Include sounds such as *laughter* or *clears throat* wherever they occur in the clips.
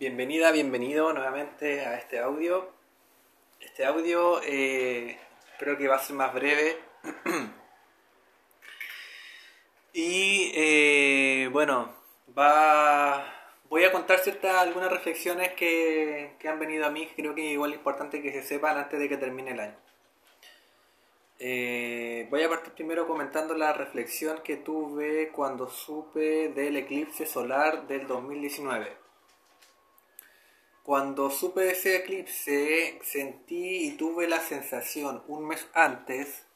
Bienvenida, bienvenido nuevamente a este audio. Este audio eh, creo que va a ser más breve. *clears throat* y eh, bueno, va, voy a contar ciertas algunas reflexiones que, que han venido a mí. Creo que igual es importante que se sepan antes de que termine el año. Eh, voy a partir primero comentando la reflexión que tuve cuando supe del eclipse solar del 2019. Cuando supe de ese eclipse, sentí y tuve la sensación un mes antes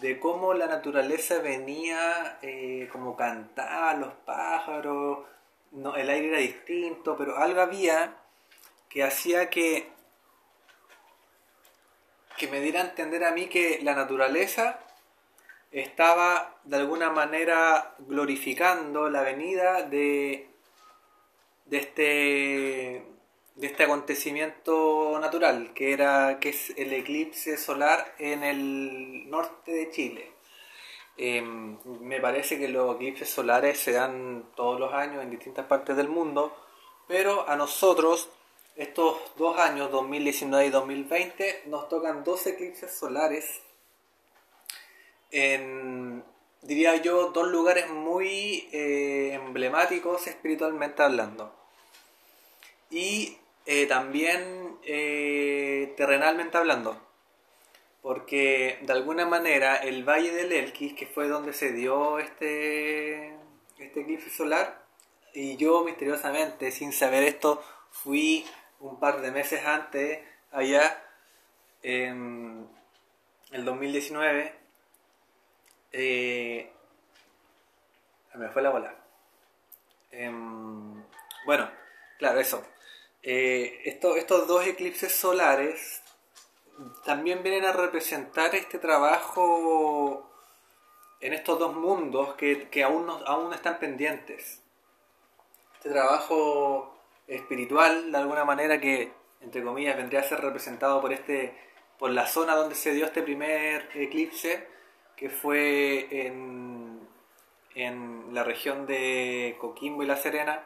de cómo la naturaleza venía, eh, como cantaban los pájaros, el aire era distinto, pero algo había que hacía que, que me diera a entender a mí que la naturaleza estaba de alguna manera glorificando la venida de, de este de este acontecimiento natural, que era que es el eclipse solar en el norte de Chile. Em, me parece que los eclipses solares se dan todos los años en distintas partes del mundo, pero a nosotros estos dos años, 2019 y 2020, nos tocan dos eclipses solares en, diría yo, dos lugares muy eh, emblemáticos espiritualmente hablando. Y eh, también eh, terrenalmente hablando. Porque de alguna manera el Valle del Elquis, que fue donde se dio este, este eclipse solar, y yo misteriosamente, sin saber esto, fui un par de meses antes allá, en el 2019, eh, me fue la bola. Em, bueno, claro, eso. Eh, estos dos eclipses solares también vienen a representar este trabajo en estos dos mundos que, aún, no, aún están pendientes. Este trabajo espiritual, de alguna manera, que, entre comillas, vendría a ser representado por, este, por la zona donde se dio este primer eclipse, que fue en, en la región de Coquimbo y La Serena,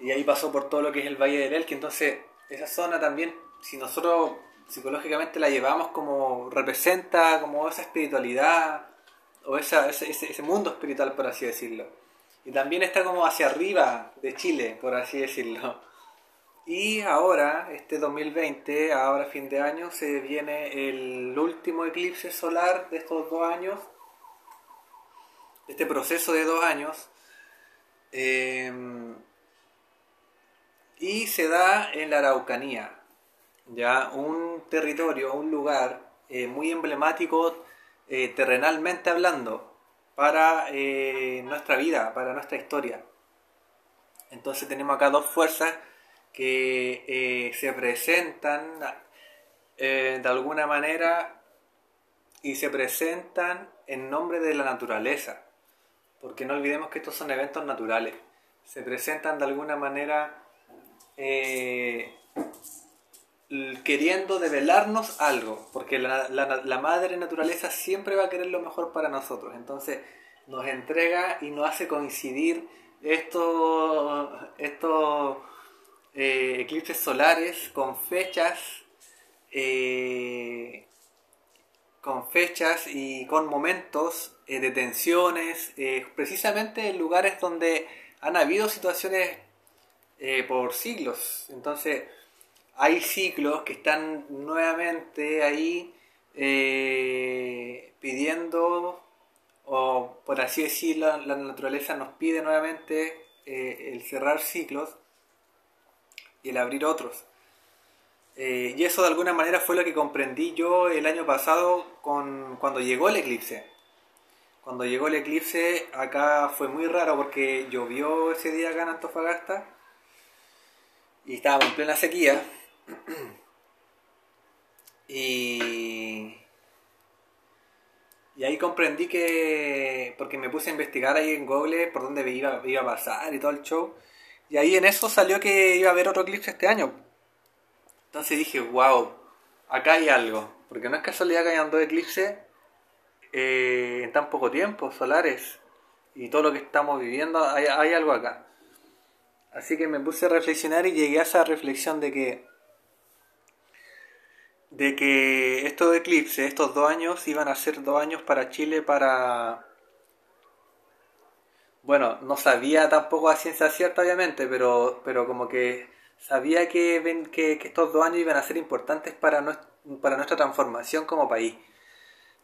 y ahí pasó por todo lo que es el Valle del Elqui. Entonces, esa zona también, si nosotros psicológicamente la llevamos como representa como esa espiritualidad o esa, ese, ese mundo espiritual, por así decirlo. Y también está como hacia arriba de Chile, por así decirlo. Y ahora, este 2020, ahora fin de año, se viene el último eclipse solar de estos dos años, este proceso de dos años. Eh, y se da en la Araucanía, ya un territorio, un lugar eh, muy emblemático eh, terrenalmente hablando para eh, nuestra vida, para nuestra historia. Entonces tenemos acá dos fuerzas que se presentan de alguna manera y se presentan en nombre de la naturaleza, porque no olvidemos que estos son eventos naturales, se presentan de alguna manera eh, queriendo develarnos algo, porque la, madre naturaleza siempre va a querer lo mejor para nosotros, entonces nos entrega y nos hace coincidir estos, estos eh, eclipses solares con fechas, eh, con fechas y con momentos de tensiones, precisamente en lugares donde han habido situaciones eh, por siglos. Entonces, hay ciclos que están nuevamente ahí eh, pidiendo, o por así decirlo, la naturaleza nos pide nuevamente eh, el cerrar ciclos y el abrir otros. y eso de alguna manera fue lo que comprendí yo el año pasado con, cuando llegó el eclipse. Cuando llegó el eclipse acá fue muy raro porque llovió ese día acá en Antofagasta y estábamos en plena sequía. *clears throat* Y, y ahí comprendí que, porque me puse a investigar ahí en Google por dónde iba, iba a pasar y todo el show, y ahí en eso salió que iba a haber otro eclipse este año. Entonces dije, wow, acá hay algo, porque no es casualidad que hayan dos eclipses eh, en tan poco tiempo, solares, y todo lo que estamos viviendo, hay, hay algo acá. Así que me puse a reflexionar y llegué a esa reflexión de que de que estos eclipses, estos dos años, iban a ser dos años para Chile para... Bueno, no sabía tampoco a ciencia cierta, obviamente, pero, pero como que sabía que, que, que estos dos años iban a ser importantes para, para nuestra transformación como país.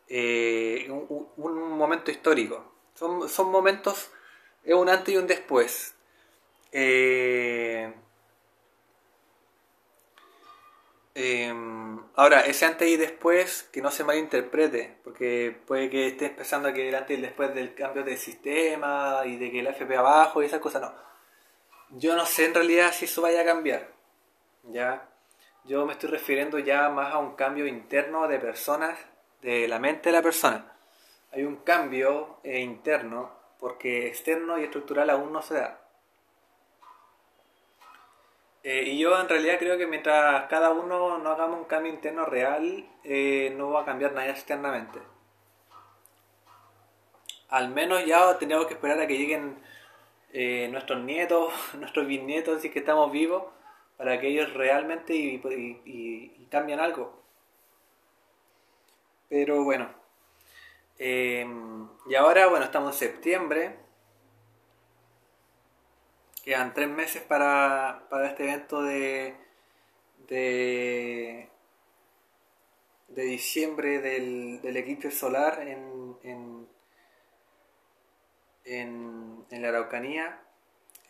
Eh, un, momento histórico. Son, son momentos, es un antes y un después. Eh, Em, ahora, ese antes y después, que no se malinterprete, porque puede que estés pensando que el antes y después del cambio de sistema y de que el FP abajo y esas cosas, no. Yo no sé en realidad si eso vaya a cambiar, ¿ya? Yo me estoy refiriendo ya más a un cambio interno de personas, de la mente de la persona. Hay un cambio eh, interno, porque externo y estructural aún no se da. Eh, y yo en realidad creo que mientras cada uno no hagamos un cambio interno real, eh, no va a cambiar nada externamente. Al menos ya tenemos que esperar a que lleguen eh, nuestros nietos, *laughs* nuestros bisnietos, si que estamos vivos, para que ellos realmente y, y, cambien algo. Pero bueno. y ahora, bueno, estamos en septiembre Quedan tres meses para, este evento de, de, diciembre del, del, eclipse solar en, en, la Araucanía.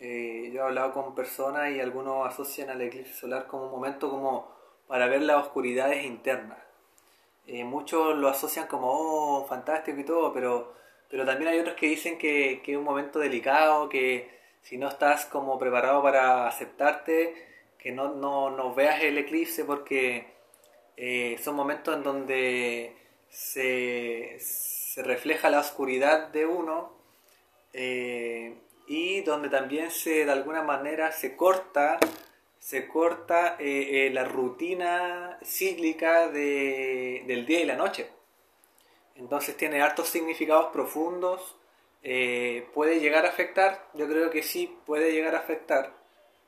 Eh, yo he hablado con personas y algunos asocian al eclipse solar como un momento como para ver las oscuridades internas. Eh, muchos lo asocian como, oh, fantástico y todo, pero, pero también hay otros que dicen que, que es un momento delicado, que, si no estás como preparado para aceptarte, que no, no, veas el eclipse porque eh, son momentos en donde se, refleja la oscuridad de uno eh, y donde también se de alguna manera se corta se corta eh, la rutina cíclica del día y la noche. Entonces tiene hartos significados profundos eh, puede llegar a afectar, yo creo que sí puede llegar a afectar,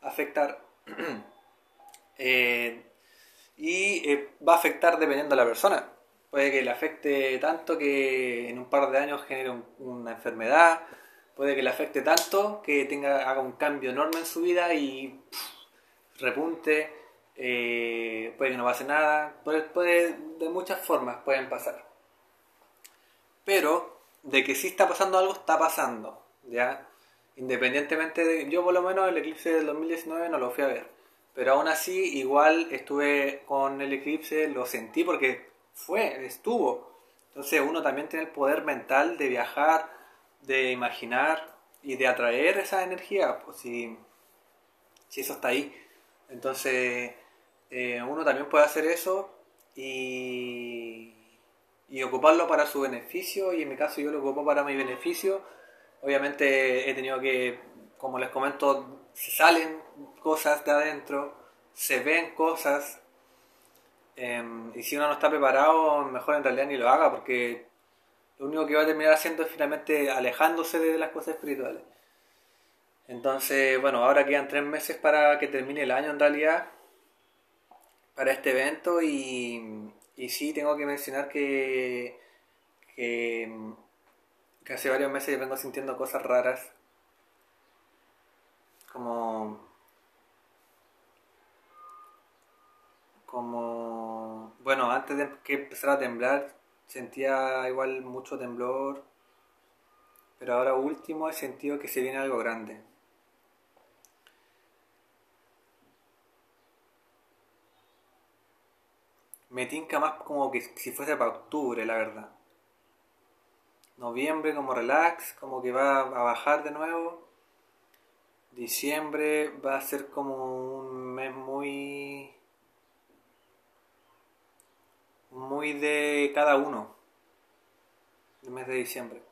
afectar *clears throat* eh, y eh, va a afectar dependiendo de la persona. Puede que le afecte tanto que en un par de años genere una enfermedad, puede que le afecte tanto que tenga haga un cambio enorme en su vida y repunte, puede que no pase nada, puede, de muchas formas pueden pasar. Pero de que si está pasando algo, está pasando, ¿ya? Independientemente de... Yo por lo menos el eclipse del 2019 no lo fui a ver, pero aún así igual estuve con el eclipse, lo sentí porque fue, estuvo. Entonces uno también tiene el poder mental de viajar, de imaginar y de atraer esa energía, pues si, si eso está ahí. Entonces eh, uno también puede hacer eso y y ocuparlo para su beneficio y en mi caso yo lo ocupo para mi beneficio. Obviamente he tenido que, como les comento, se salen cosas de adentro, se ven cosas em, y si uno no está preparado, mejor en realidad ni lo haga porque lo único que va a terminar haciendo es finalmente alejándose de las cosas espirituales. Entonces, bueno, ahora quedan tres meses para que termine el año en realidad para este evento y y sí, tengo que mencionar que, que, hace varios meses vengo sintiendo cosas raras. Como. Como. Bueno, antes de que empezara a temblar, sentía igual mucho temblor. Pero ahora último he sentido que se viene algo grande. Me tinca más como que si fuese para octubre, la verdad. Noviembre como relax, como que va a bajar de nuevo. Diciembre va a ser como un mes muy... Muy de cada uno. El mes de diciembre.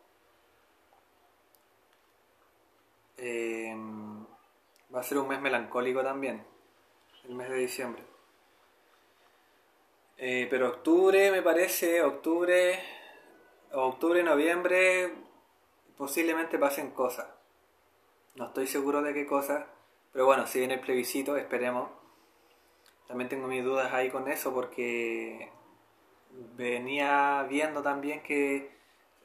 Em, va a ser un mes melancólico también. El mes de diciembre. Eh, pero octubre me parece, octubre, octubre, noviembre, posiblemente pasen cosas. No estoy seguro de qué cosas, Pero bueno, si viene el plebiscito, esperemos. También tengo mis dudas ahí con eso porque venía viendo también que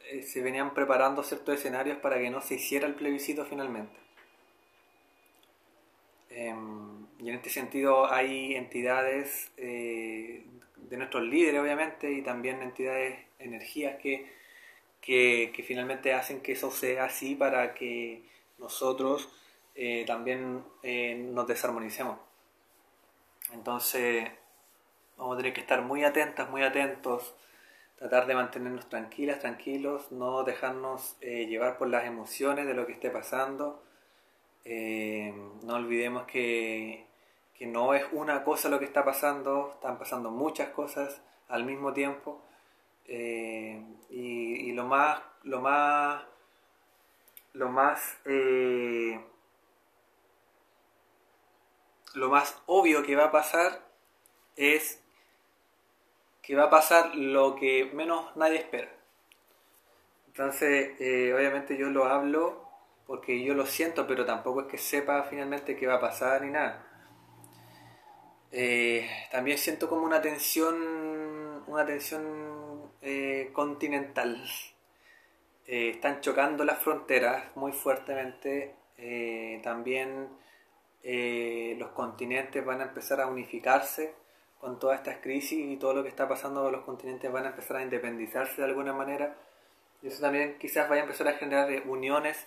eh, se venían preparando ciertos escenarios para que no se hiciera el plebiscito finalmente. Em, y en este sentido hay entidades eh, de nuestros líderes, obviamente, y también entidades, energías que, que, finalmente hacen que eso sea así para que nosotros eh, también nos desarmonicemos. Entonces, vamos a tener que estar muy atentas, muy atentos, tratar de mantenernos tranquilas, tranquilos, no dejarnos eh, llevar por las emociones de lo que esté pasando. Eh, no olvidemos que, que, no es una cosa lo que está pasando, están pasando muchas cosas al mismo tiempo. Eh, y, lo más, lo más, lo más lo más obvio que va a pasar es que va a pasar lo que menos nadie espera. Entonces, eh, obviamente yo lo hablo porque yo lo siento, pero tampoco es que sepa finalmente qué va a pasar ni nada. Eh, también siento como una tensión, una tensión eh, continental. están chocando las fronteras muy fuertemente. también eh, los continentes van a empezar a unificarse con todas estas crisis y todo lo que está pasando los continentes van a empezar a independizarse de alguna manera. Y eso también quizás vaya a empezar a generar eh, uniones.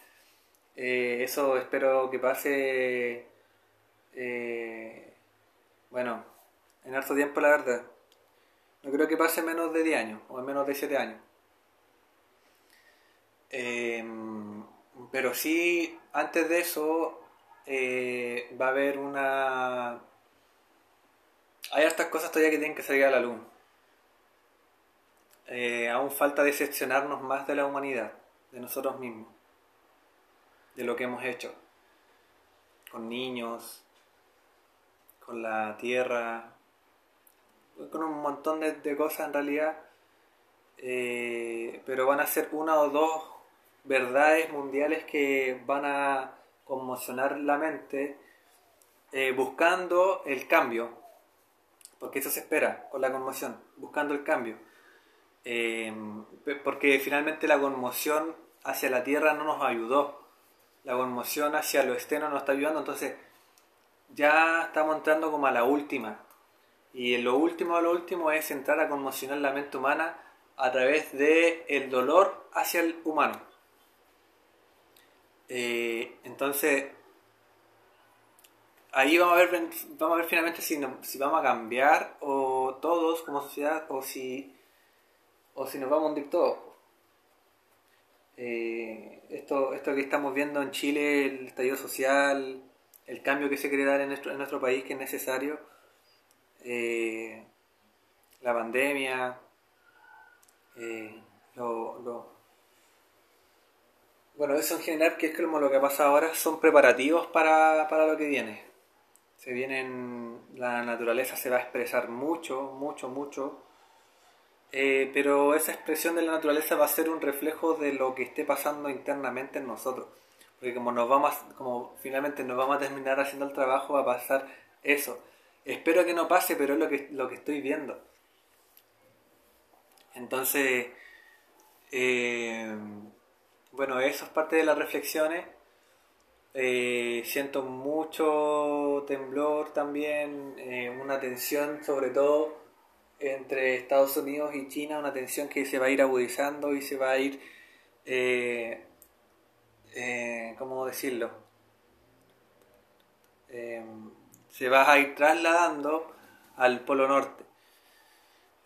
Eh, eso espero que pase, bueno, en harto tiempo la verdad. No creo que pase menos de 10 años o en menos de 7 años. pero sí, antes de eso, eh, va a haber una... Hay hartas cosas todavía que tienen que salir a la luz. Eh, aún falta decepcionarnos más de la humanidad, de nosotros mismos, de lo que hemos hecho, con niños, con la tierra, con un montón de, cosas en realidad, eh, pero van a ser una o dos verdades mundiales que van a conmocionar la mente eh, buscando el cambio, porque eso se espera con la conmoción, buscando el cambio. Eh, porque finalmente la conmoción hacia la tierra no nos ayudó, la conmoción hacia lo externo nos está ayudando, entonces ya estamos entrando como a la última. Y lo último de lo último es entrar a conmocionar la mente humana a través de el dolor hacia el humano. Eh, entonces, ahí vamos a ver, vamos a ver finalmente si, si vamos a cambiar o todos como sociedad o si, o si nos vamos a hundir todos. Eh, esto, esto que estamos viendo en Chile, el estallido social, el cambio que se quiere dar en nuestro, en nuestro país que es necesario, eh, la pandemia, lo, bueno, eso en general, que es como lo que pasa ahora, son preparativos para, lo que viene. Se vienen, la naturaleza se va a expresar mucho, mucho, mucho. Eh, pero esa expresión de la naturaleza va a ser un reflejo de lo que esté pasando internamente en nosotros. Porque como nos vamos, como finalmente nos vamos a terminar haciendo el trabajo, va a pasar eso. Espero que no pase, pero es lo que, lo que estoy viendo. Entonces, eh, bueno, eso es parte de las reflexiones. Eh, siento mucho temblor también, eh, una tensión sobre todo entre Estados Unidos y China, una tensión que se va a ir agudizando y se va a ir, eh, ¿cómo decirlo? se va a ir trasladando al Polo Norte.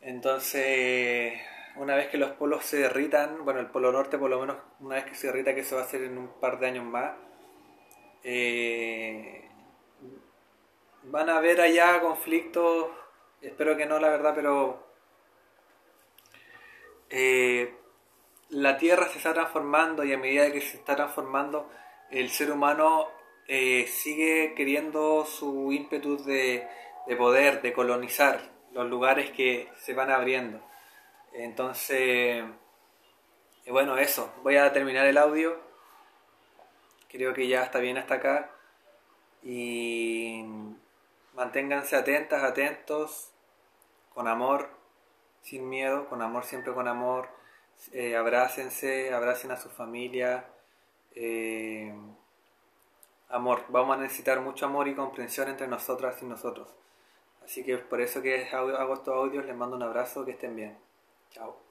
Entonces, una vez que los polos se derritan, bueno, el polo norte por lo menos una vez que se derrita, que eso va a ser en un par de años más, eh, van a haber allá conflictos, espero que no la verdad, pero eh, la Tierra se está transformando y a medida que se está transformando, el ser humano eh, sigue queriendo su ímpetu de, de poder, de colonizar los lugares que se van abriendo. Entonces, eh, bueno, eso. Voy a terminar el audio. Creo que ya está bien hasta acá. Y manténganse atentas, atentos, con amor, sin miedo, con amor, siempre con amor. Eh, abrácense, abracen a su familia. Eh, amor, vamos a necesitar mucho amor y comprensión entre nosotras y nosotros. Así que por eso que hago estos audios, les mando un abrazo, que estén bien. Chao.